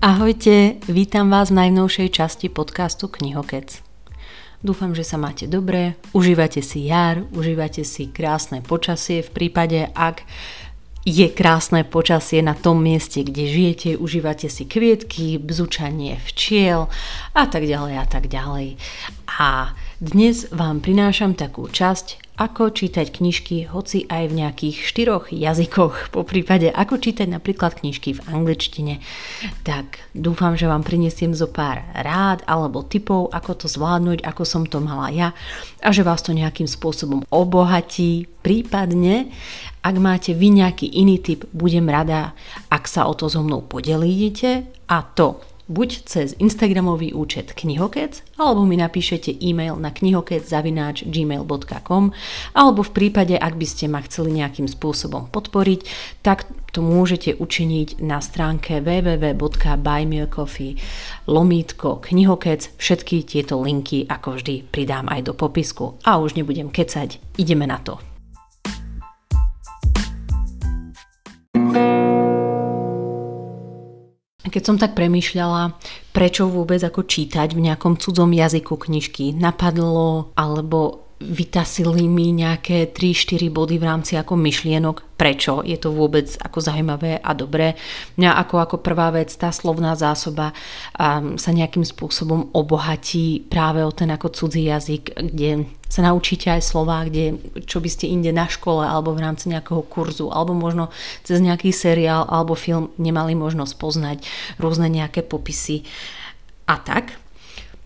Ahojte, vítam vás v najnovšej časti podcastu Knihokec. Dúfam, že sa máte dobre, užívate si jar, užívate si krásne počasie v prípade, ak je krásne počasie na tom mieste, kde žijete, užívate si kvietky, bzučanie včiel a tak ďalej a tak ďalej. A dnes vám prinášam takú časť, ako čítať knižky, hoci aj v nejakých štyroch jazykoch, po prípade ako čítať napríklad knižky v angličtine. Tak dúfam, že vám prinesiem zo pár rád alebo typov, ako to zvládnuť, ako som to mala ja a že vás to nejakým spôsobom obohatí, prípadne ak máte vy nejaký iný typ, budem rada, ak sa o to so mnou podelíte a to buď cez Instagramový účet knihokec, alebo mi napíšete e-mail na knihokec.gmail.com alebo v prípade, ak by ste ma chceli nejakým spôsobom podporiť, tak to môžete učiniť na stránke www.buymeacoffee lomítko knihokec. Všetky tieto linky ako vždy pridám aj do popisku. A už nebudem kecať, ideme na to. Keď som tak premýšľala, prečo vôbec ako čítať v nejakom cudzom jazyku knižky, napadlo alebo vytasili mi nejaké 3-4 body v rámci ako myšlienok, prečo je to vôbec ako zaujímavé a dobré. Mňa ako, ako prvá vec, tá slovná zásoba um, sa nejakým spôsobom obohatí práve o ten ako cudzí jazyk, kde sa naučíte aj slova, kde, čo by ste inde na škole alebo v rámci nejakého kurzu alebo možno cez nejaký seriál alebo film nemali možnosť poznať rôzne nejaké popisy a tak.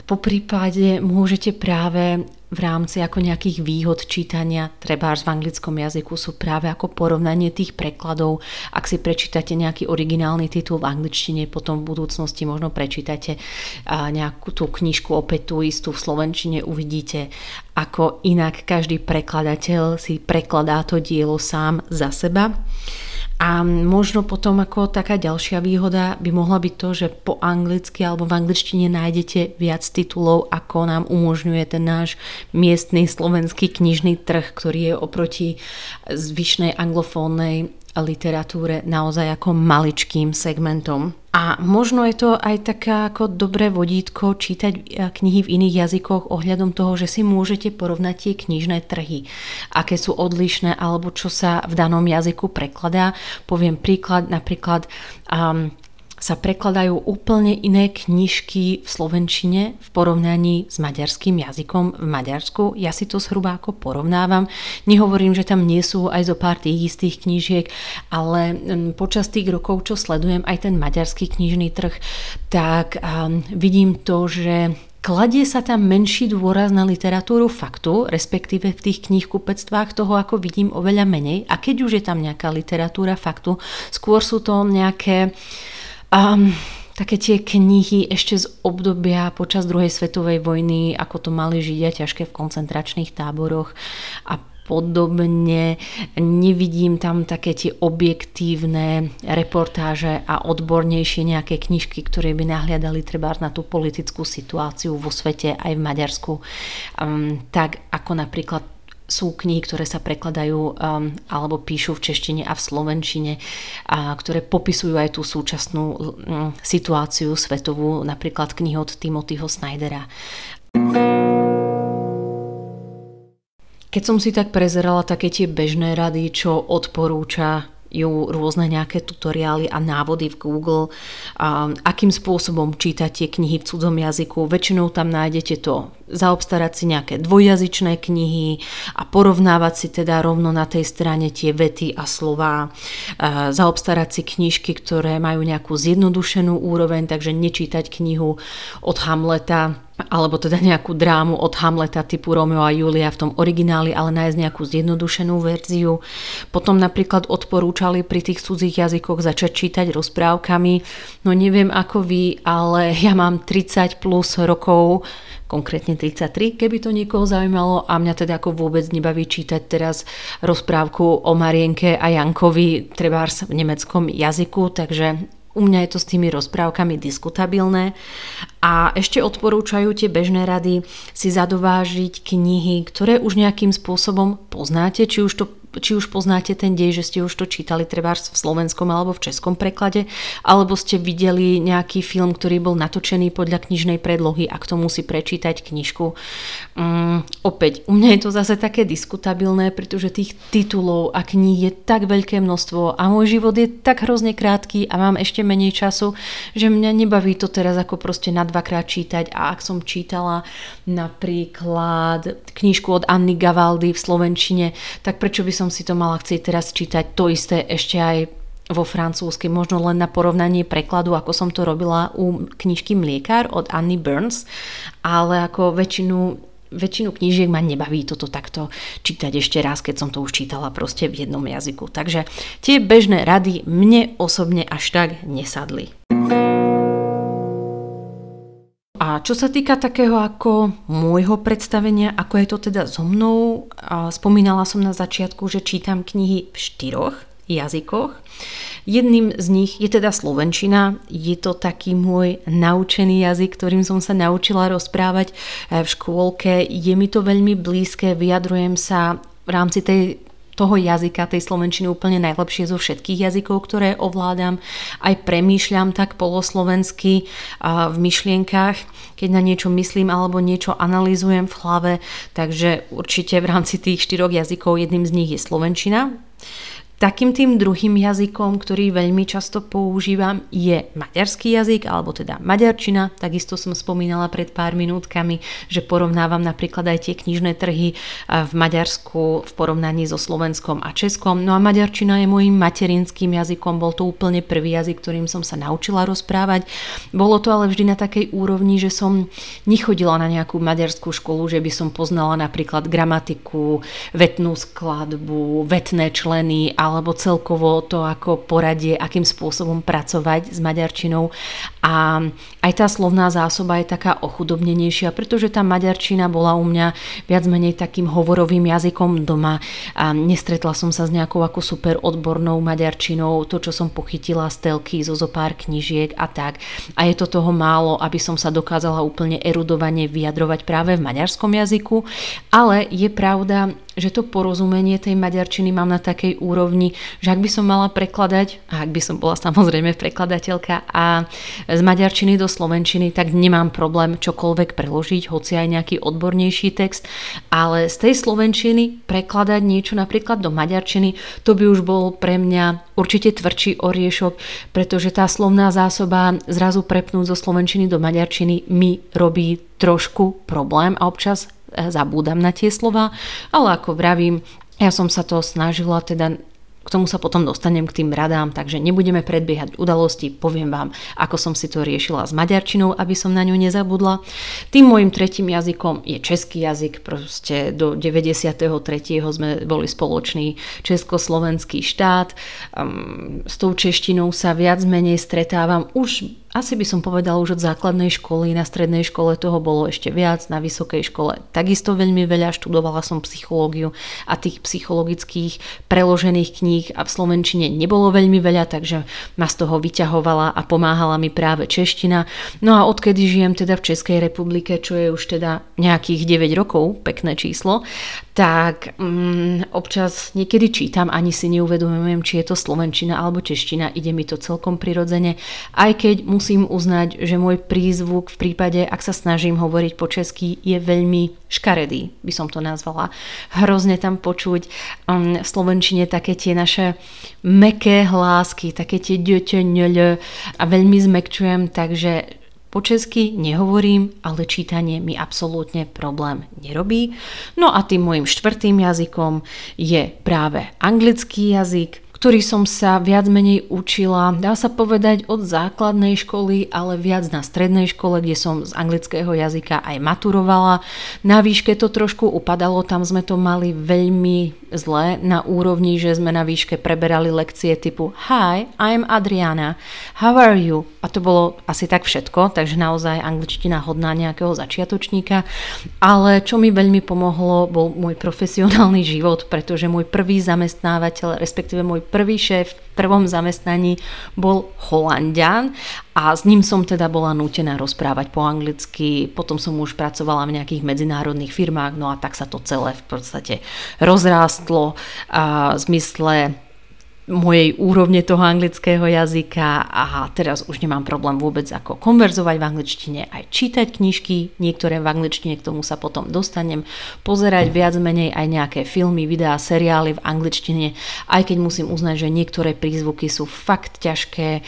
Po prípade môžete práve v rámci ako nejakých výhod čítania, treba v anglickom jazyku, sú práve ako porovnanie tých prekladov. Ak si prečítate nejaký originálny titul v angličtine, potom v budúcnosti možno prečítate nejakú tú knižku opäť tú istú v slovenčine, uvidíte, ako inak každý prekladateľ si prekladá to dielo sám za seba. A možno potom ako taká ďalšia výhoda by mohla byť to, že po anglicky alebo v angličtine nájdete viac titulov, ako nám umožňuje ten náš miestny slovenský knižný trh, ktorý je oproti zvyšnej anglofónnej literatúre naozaj ako maličkým segmentom. A možno je to aj taká ako dobré vodítko čítať e, knihy v iných jazykoch ohľadom toho, že si môžete porovnať tie knižné trhy, aké sú odlišné alebo čo sa v danom jazyku prekladá. Poviem príklad, napríklad um, sa prekladajú úplne iné knižky v slovenčine v porovnaní s maďarským jazykom v Maďarsku. Ja si to zhruba ako porovnávam. Nehovorím, že tam nie sú aj zo pár tých istých knížiek, ale mm, počas tých rokov, čo sledujem aj ten maďarský knižný trh, tak um, vidím to, že Kladie sa tam menší dôraz na literatúru faktu, respektíve v tých knihkupectvách toho ako vidím oveľa menej. A keď už je tam nejaká literatúra faktu, skôr sú to nejaké uh, Um, také tie knihy ešte z obdobia počas druhej svetovej vojny, ako to mali Židia ťažké v koncentračných táboroch a podobne. Nevidím tam také tie objektívne reportáže a odbornejšie nejaké knižky, ktoré by nahliadali treba na tú politickú situáciu vo svete aj v Maďarsku. Um, tak ako napríklad sú knihy, ktoré sa prekladajú um, alebo píšu v češtine a v slovenčine, a ktoré popisujú aj tú súčasnú um, situáciu svetovú, napríklad knihy od Timothyho Snydera. Keď som si tak prezerala také tie bežné rady, čo odporúča ju rôzne nejaké tutoriály a návody v Google, a akým spôsobom čítať tie knihy v cudzom jazyku. Väčšinou tam nájdete to zaobstarať si nejaké dvojjazyčné knihy a porovnávať si teda rovno na tej strane tie vety a slová. Zaobstarať si knižky, ktoré majú nejakú zjednodušenú úroveň, takže nečítať knihu od Hamleta alebo teda nejakú drámu od Hamleta typu Romeo a Julia v tom origináli, ale nájsť nejakú zjednodušenú verziu. Potom napríklad odporúčali pri tých cudzích jazykoch začať čítať rozprávkami. No neviem ako vy, ale ja mám 30 plus rokov konkrétne 33, keby to niekoho zaujímalo a mňa teda ako vôbec nebaví čítať teraz rozprávku o Marienke a Jankovi trebárs v nemeckom jazyku, takže u mňa je to s tými rozprávkami diskutabilné. A ešte odporúčajú tie bežné rady si zadovážiť knihy, ktoré už nejakým spôsobom poznáte, či už to či už poznáte ten dej, že ste už to čítali treba v slovenskom alebo v českom preklade, alebo ste videli nejaký film, ktorý bol natočený podľa knižnej predlohy a k tomu si prečítať knižku. Um, opäť, u mňa je to zase také diskutabilné, pretože tých titulov a kníh je tak veľké množstvo a môj život je tak hrozne krátky a mám ešte menej času, že mňa nebaví to teraz ako proste na dvakrát čítať a ak som čítala napríklad knižku od Anny Gavaldy v Slovenčine, tak prečo by som si to mala chcieť teraz čítať to isté ešte aj vo francúzsky, možno len na porovnanie prekladu, ako som to robila u knižky Mliekár od Anny Burns, ale ako väčšinu väčšinu knížiek ma nebaví toto takto čítať ešte raz, keď som to už čítala proste v jednom jazyku. Takže tie bežné rady mne osobne až tak nesadli. A čo sa týka takého ako môjho predstavenia, ako je to teda so mnou, spomínala som na začiatku, že čítam knihy v štyroch jazykoch. Jedným z nich je teda slovenčina. Je to taký môj naučený jazyk, ktorým som sa naučila rozprávať v škôlke. Je mi to veľmi blízke, vyjadrujem sa v rámci tej toho jazyka, tej slovenčiny úplne najlepšie zo všetkých jazykov, ktoré ovládam. Aj premýšľam tak poloslovensky v myšlienkach, keď na niečo myslím alebo niečo analýzujem v hlave. Takže určite v rámci tých štyroch jazykov jedným z nich je slovenčina. Takým tým druhým jazykom, ktorý veľmi často používam, je maďarský jazyk, alebo teda maďarčina. Takisto som spomínala pred pár minútkami, že porovnávam napríklad aj tie knižné trhy v Maďarsku v porovnaní so Slovenskom a Českom. No a maďarčina je môjim materinským jazykom, bol to úplne prvý jazyk, ktorým som sa naučila rozprávať. Bolo to ale vždy na takej úrovni, že som nechodila na nejakú maďarskú školu, že by som poznala napríklad gramatiku, vetnú skladbu, vetné členy alebo celkovo to ako poradie, akým spôsobom pracovať s maďarčinou. A aj tá slovná zásoba je taká ochudobnenejšia, pretože tá maďarčina bola u mňa viac menej takým hovorovým jazykom doma. A nestretla som sa s nejakou ako super odbornou maďarčinou, to, čo som pochytila z telky, zo zo pár knižiek a tak. A je to toho málo, aby som sa dokázala úplne erudovane vyjadrovať práve v maďarskom jazyku, ale je pravda, že to porozumenie tej maďarčiny mám na takej úrovni, že ak by som mala prekladať, a ak by som bola samozrejme prekladateľka a z maďarčiny do slovenčiny, tak nemám problém čokoľvek preložiť, hoci aj nejaký odbornejší text, ale z tej slovenčiny prekladať niečo napríklad do maďarčiny, to by už bol pre mňa určite tvrdší oriešok, pretože tá slovná zásoba zrazu prepnúť zo slovenčiny do maďarčiny mi robí trošku problém a občas zabúdam na tie slova, ale ako vravím, ja som sa to snažila teda k tomu sa potom dostanem k tým radám, takže nebudeme predbiehať udalosti, poviem vám, ako som si to riešila s maďarčinou, aby som na ňu nezabudla. Tým môjim tretím jazykom je český jazyk, proste do 93. sme boli spoločný československý štát. S tou češtinou sa viac menej stretávam už asi by som povedala už od základnej školy, na strednej škole toho bolo ešte viac, na vysokej škole takisto veľmi veľa, študovala som psychológiu a tých psychologických preložených kníh a v Slovenčine nebolo veľmi veľa, takže ma z toho vyťahovala a pomáhala mi práve čeština. No a odkedy žijem teda v Českej republike, čo je už teda nejakých 9 rokov, pekné číslo, tak mm, občas niekedy čítam, ani si neuvedomujem, či je to slovenčina alebo čeština, ide mi to celkom prirodzene, aj keď musím uznať, že môj prízvuk v prípade, ak sa snažím hovoriť po česky, je veľmi škaredý, by som to nazvala. Hrozne tam počuť um, v slovenčine také tie naše meké hlásky, také tie ďoťo, a veľmi zmekčujem, takže po česky nehovorím, ale čítanie mi absolútne problém nerobí. No a tým môjim štvrtým jazykom je práve anglický jazyk, ktorý som sa viac menej učila, dá sa povedať od základnej školy, ale viac na strednej škole, kde som z anglického jazyka aj maturovala. Na výške to trošku upadalo, tam sme to mali veľmi zle na úrovni, že sme na výške preberali lekcie typu Hi, I'm Adriana, how are you? A to bolo asi tak všetko, takže naozaj angličtina hodná nejakého začiatočníka. Ale čo mi veľmi pomohlo, bol môj profesionálny život, pretože môj prvý zamestnávateľ, respektíve môj prvý šéf v prvom zamestnaní bol Holandian a s ním som teda bola nútená rozprávať po anglicky, potom som už pracovala v nejakých medzinárodných firmách, no a tak sa to celé v podstate rozrástlo. A v zmysle mojej úrovne toho anglického jazyka a teraz už nemám problém vôbec ako konverzovať v angličtine, aj čítať knižky, niektoré v angličtine, k tomu sa potom dostanem, pozerať viac menej aj nejaké filmy, videá, seriály v angličtine, aj keď musím uznať, že niektoré prízvuky sú fakt ťažké,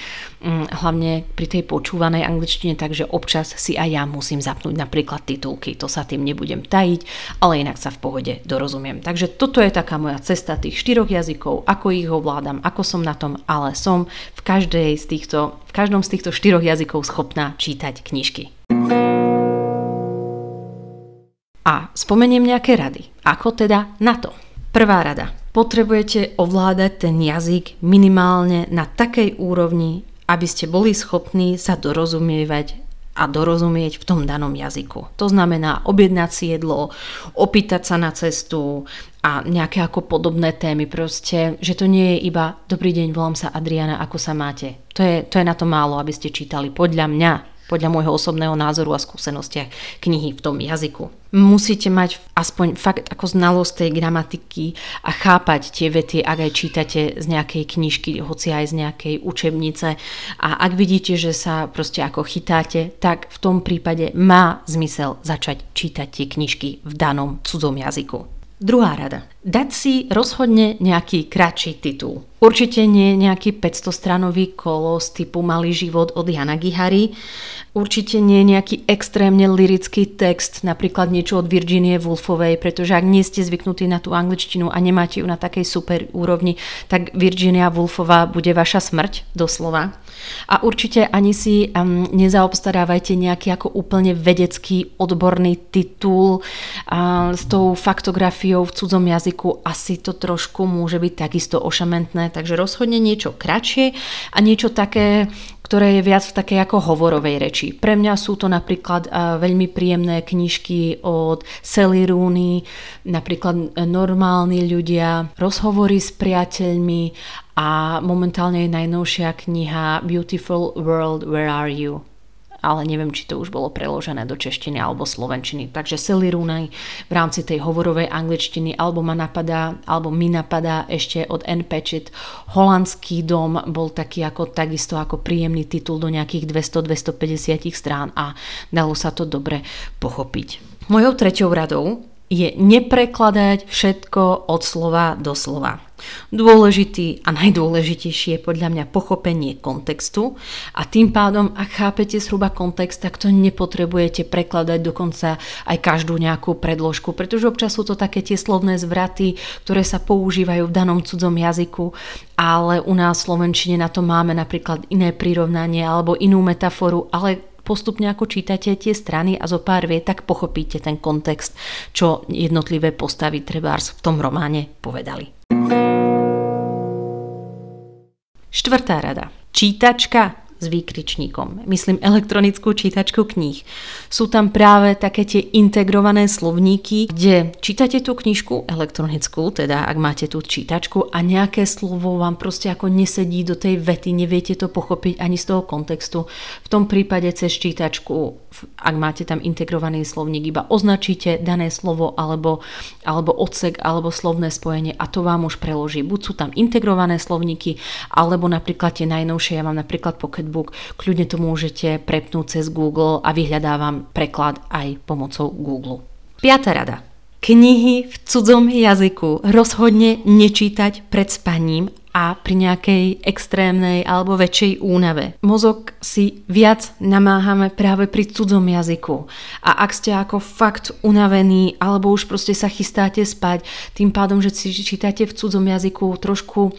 hlavne pri tej počúvanej angličtine, takže občas si aj ja musím zapnúť napríklad titulky, to sa tým nebudem tajiť, ale inak sa v pohode dorozumiem. Takže toto je taká moja cesta tých štyroch jazykov, ako ich ovládam, ako som na tom, ale som v, každej z týchto, v každom z týchto štyroch jazykov schopná čítať knižky. A spomeniem nejaké rady. Ako teda na to? Prvá rada. Potrebujete ovládať ten jazyk minimálne na takej úrovni, aby ste boli schopní sa dorozumievať a dorozumieť v tom danom jazyku. To znamená objednať si jedlo, opýtať sa na cestu a nejaké ako podobné témy. Proste, že to nie je iba dobrý deň, volám sa Adriana, ako sa máte. To je, to je na to málo, aby ste čítali podľa mňa podľa môjho osobného názoru a skúsenostiach knihy v tom jazyku. Musíte mať aspoň fakt ako znalosť tej gramatiky a chápať tie vety, ak aj čítate z nejakej knižky, hoci aj z nejakej učebnice. A ak vidíte, že sa proste ako chytáte, tak v tom prípade má zmysel začať čítať tie knižky v danom cudzom jazyku. Druhá rada. Dať si rozhodne nejaký kratší titul. Určite nie nejaký 500-stranový kolos typu Malý život od Jana Gihary. Určite nie nejaký extrémne lirický text, napríklad niečo od Virginie Woolfovej, pretože ak nie ste zvyknutí na tú angličtinu a nemáte ju na takej super úrovni, tak Virginia Woolfová bude vaša smrť, doslova. A určite ani si um, nezaobstarávajte nejaký ako úplne vedecký odborný titul uh, s tou faktografiou v cudzom jazyku. Asi to trošku môže byť takisto ošamentné, takže rozhodne niečo kratšie a niečo také, ktoré je viac v takej ako hovorovej reči. Pre mňa sú to napríklad uh, veľmi príjemné knižky od Sally Rooney, napríklad Normálni ľudia, rozhovory s priateľmi a momentálne je najnovšia kniha Beautiful World, Where Are You? Ale neviem, či to už bolo preložené do češtiny alebo slovenčiny. Takže Sally Rooney v rámci tej hovorovej angličtiny alebo ma napadá, alebo mi napadá ešte od Anne Patchett Holandský dom bol taký ako takisto ako príjemný titul do nejakých 200-250 strán a dalo sa to dobre pochopiť. Mojou treťou radou je neprekladať všetko od slova do slova. Dôležitý a najdôležitejšie je podľa mňa pochopenie kontextu a tým pádom, ak chápete zhruba kontext, tak to nepotrebujete prekladať dokonca aj každú nejakú predložku, pretože občas sú to také tie slovné zvraty, ktoré sa používajú v danom cudzom jazyku, ale u nás v Slovenčine na to máme napríklad iné prirovnanie alebo inú metaforu, ale postupne ako čítate tie strany a zo pár vie, tak pochopíte ten kontext, čo jednotlivé postavy trebárs v tom románe povedali. Štvrtá rada. Čítačka s výkričníkom. Myslím elektronickú čítačku kníh. Sú tam práve také tie integrované slovníky, kde čítate tú knižku elektronickú, teda ak máte tú čítačku a nejaké slovo vám proste ako nesedí do tej vety, neviete to pochopiť ani z toho kontextu. V tom prípade cez čítačku, ak máte tam integrovaný slovník, iba označíte dané slovo alebo, alebo odsek alebo slovné spojenie a to vám už preloží. Buď sú tam integrované slovníky, alebo napríklad tie najnovšie, ja mám napríklad Pocket Pocketbook, kľudne to môžete prepnúť cez Google a vyhľadávam preklad aj pomocou Google. Piatá rada. Knihy v cudzom jazyku rozhodne nečítať pred spaním a pri nejakej extrémnej alebo väčšej únave. Mozog si viac namáhame práve pri cudzom jazyku. A ak ste ako fakt unavení alebo už proste sa chystáte spať, tým pádom, že si čítate v cudzom jazyku trošku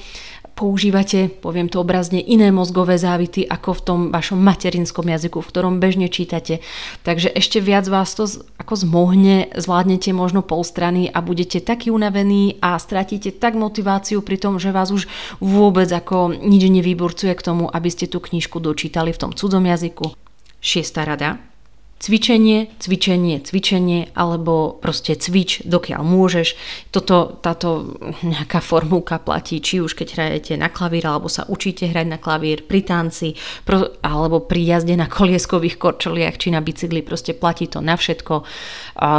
používate, poviem to obrazne, iné mozgové závity ako v tom vašom materinskom jazyku, v ktorom bežne čítate. Takže ešte viac vás to ako zmohne, zvládnete možno pol strany a budete taký unavení a stratíte tak motiváciu pri tom, že vás už vôbec ako nič nevyburcuje k tomu, aby ste tú knižku dočítali v tom cudzom jazyku. Šiesta rada. Cvičenie, cvičenie, cvičenie, alebo proste cvič, dokiaľ môžeš. Toto, táto nejaká formulka platí, či už keď hrajete na klavír, alebo sa učíte hrať na klavír pri tanci, pro, alebo pri jazde na kolieskových korčoliach, či na bicykli, proste platí to na všetko.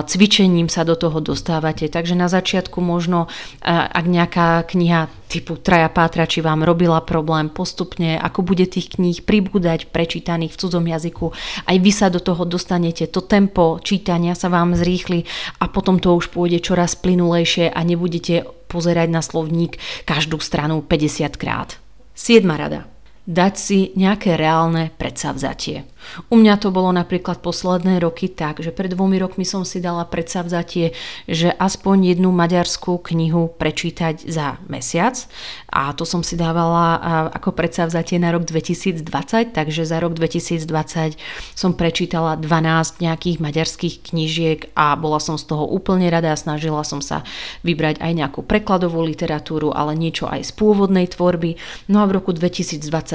Cvičením sa do toho dostávate, takže na začiatku možno, ak nejaká kniha typu Traja Pátra, či vám robila problém postupne, ako bude tých kníh pribúdať prečítaných v cudzom jazyku, aj vy sa do toho dostanete dostanete, to tempo čítania sa vám zrýchli a potom to už pôjde čoraz plynulejšie a nebudete pozerať na slovník každú stranu 50 krát. 7. rada. Dať si nejaké reálne predsavzatie. U mňa to bolo napríklad posledné roky tak, že pred dvomi rokmi som si dala predsavzatie, že aspoň jednu maďarskú knihu prečítať za mesiac a to som si dávala ako predsavzatie na rok 2020, takže za rok 2020 som prečítala 12 nejakých maďarských knížiek a bola som z toho úplne rada a snažila som sa vybrať aj nejakú prekladovú literatúru, ale niečo aj z pôvodnej tvorby. No a v roku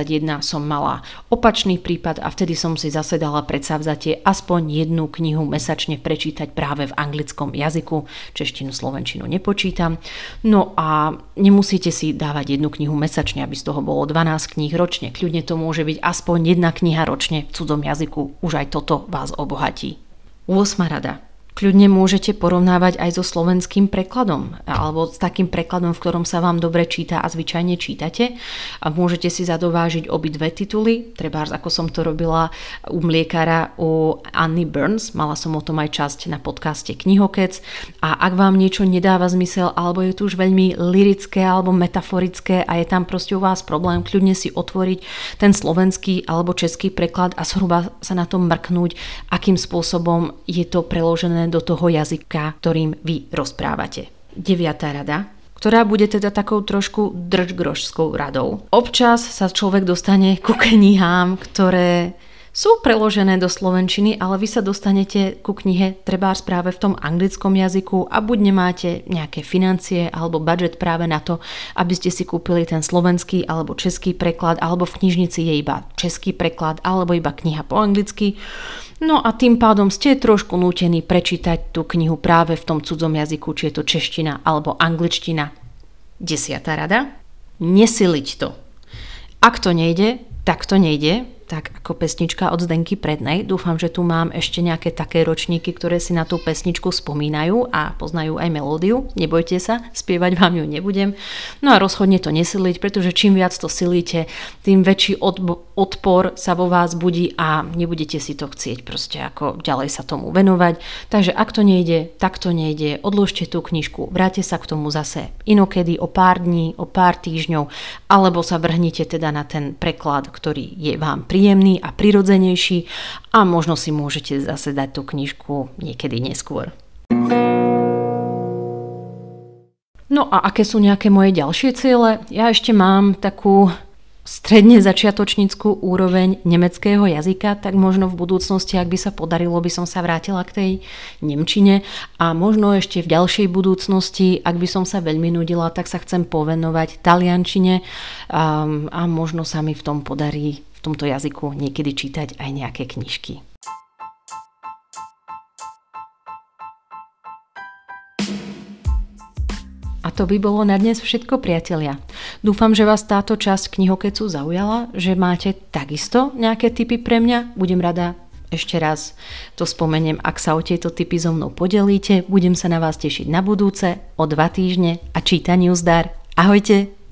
2021 som mala opačný prípad a vtedy som si zase dala predsavzatie aspoň jednu knihu mesačne prečítať práve v anglickom jazyku. Češtinu, slovenčinu nepočítam. No a nemusíte si dávať jednu knihu mesačne, aby z toho bolo 12 kníh ročne. Kľudne to môže byť aspoň jedna kniha ročne v cudzom jazyku. Už aj toto vás obohatí. 8. rada. Kľudne môžete porovnávať aj so slovenským prekladom alebo s takým prekladom, v ktorom sa vám dobre číta a zvyčajne čítate. A môžete si zadovážiť obidve tituly, treba ako som to robila u mliekára u Anny Burns, mala som o tom aj časť na podcaste Knihokec. A ak vám niečo nedáva zmysel alebo je tu už veľmi lirické alebo metaforické a je tam proste u vás problém, kľudne si otvoriť ten slovenský alebo český preklad a zhruba sa na to mrknúť, akým spôsobom je to preložené do toho jazyka, ktorým vy rozprávate. Deviatá rada ktorá bude teda takou trošku držgrožskou radou. Občas sa človek dostane ku knihám, ktoré sú preložené do slovenčiny, ale vy sa dostanete ku knihe treba práve v tom anglickom jazyku a buď nemáte nejaké financie alebo budget práve na to, aby ste si kúpili ten slovenský alebo český preklad, alebo v knižnici je iba český preklad alebo iba kniha po anglicky. No a tým pádom ste trošku nútení prečítať tú knihu práve v tom cudzom jazyku, či je to čeština alebo angličtina. Desiatá rada. Nesiliť to. Ak to nejde, tak to nejde tak ako pesnička od Zdenky Prednej. Dúfam, že tu mám ešte nejaké také ročníky, ktoré si na tú pesničku spomínajú a poznajú aj melódiu. Nebojte sa, spievať vám ju nebudem. No a rozhodne to nesiliť, pretože čím viac to silíte, tým väčší odpor sa vo vás budí a nebudete si to chcieť proste ako ďalej sa tomu venovať. Takže ak to nejde, tak to nejde. Odložte tú knižku, vráte sa k tomu zase inokedy o pár dní, o pár týždňov, alebo sa vrhnite teda na ten preklad, ktorý je vám príjemný príjemný a prirodzenejší a možno si môžete zase dať tú knižku niekedy neskôr. No a aké sú nejaké moje ďalšie ciele? Ja ešte mám takú stredne začiatočníckú úroveň nemeckého jazyka, tak možno v budúcnosti, ak by sa podarilo, by som sa vrátila k tej Nemčine a možno ešte v ďalšej budúcnosti, ak by som sa veľmi nudila, tak sa chcem povenovať taliančine a, a možno sa mi v tom podarí tomto jazyku niekedy čítať aj nejaké knižky. A to by bolo na dnes všetko, priatelia. Dúfam, že vás táto časť knihokecu zaujala, že máte takisto nejaké tipy pre mňa. Budem rada ešte raz to spomeniem, ak sa o tieto typy so mnou podelíte. Budem sa na vás tešiť na budúce, o dva týždne a čítaniu zdar. Ahojte!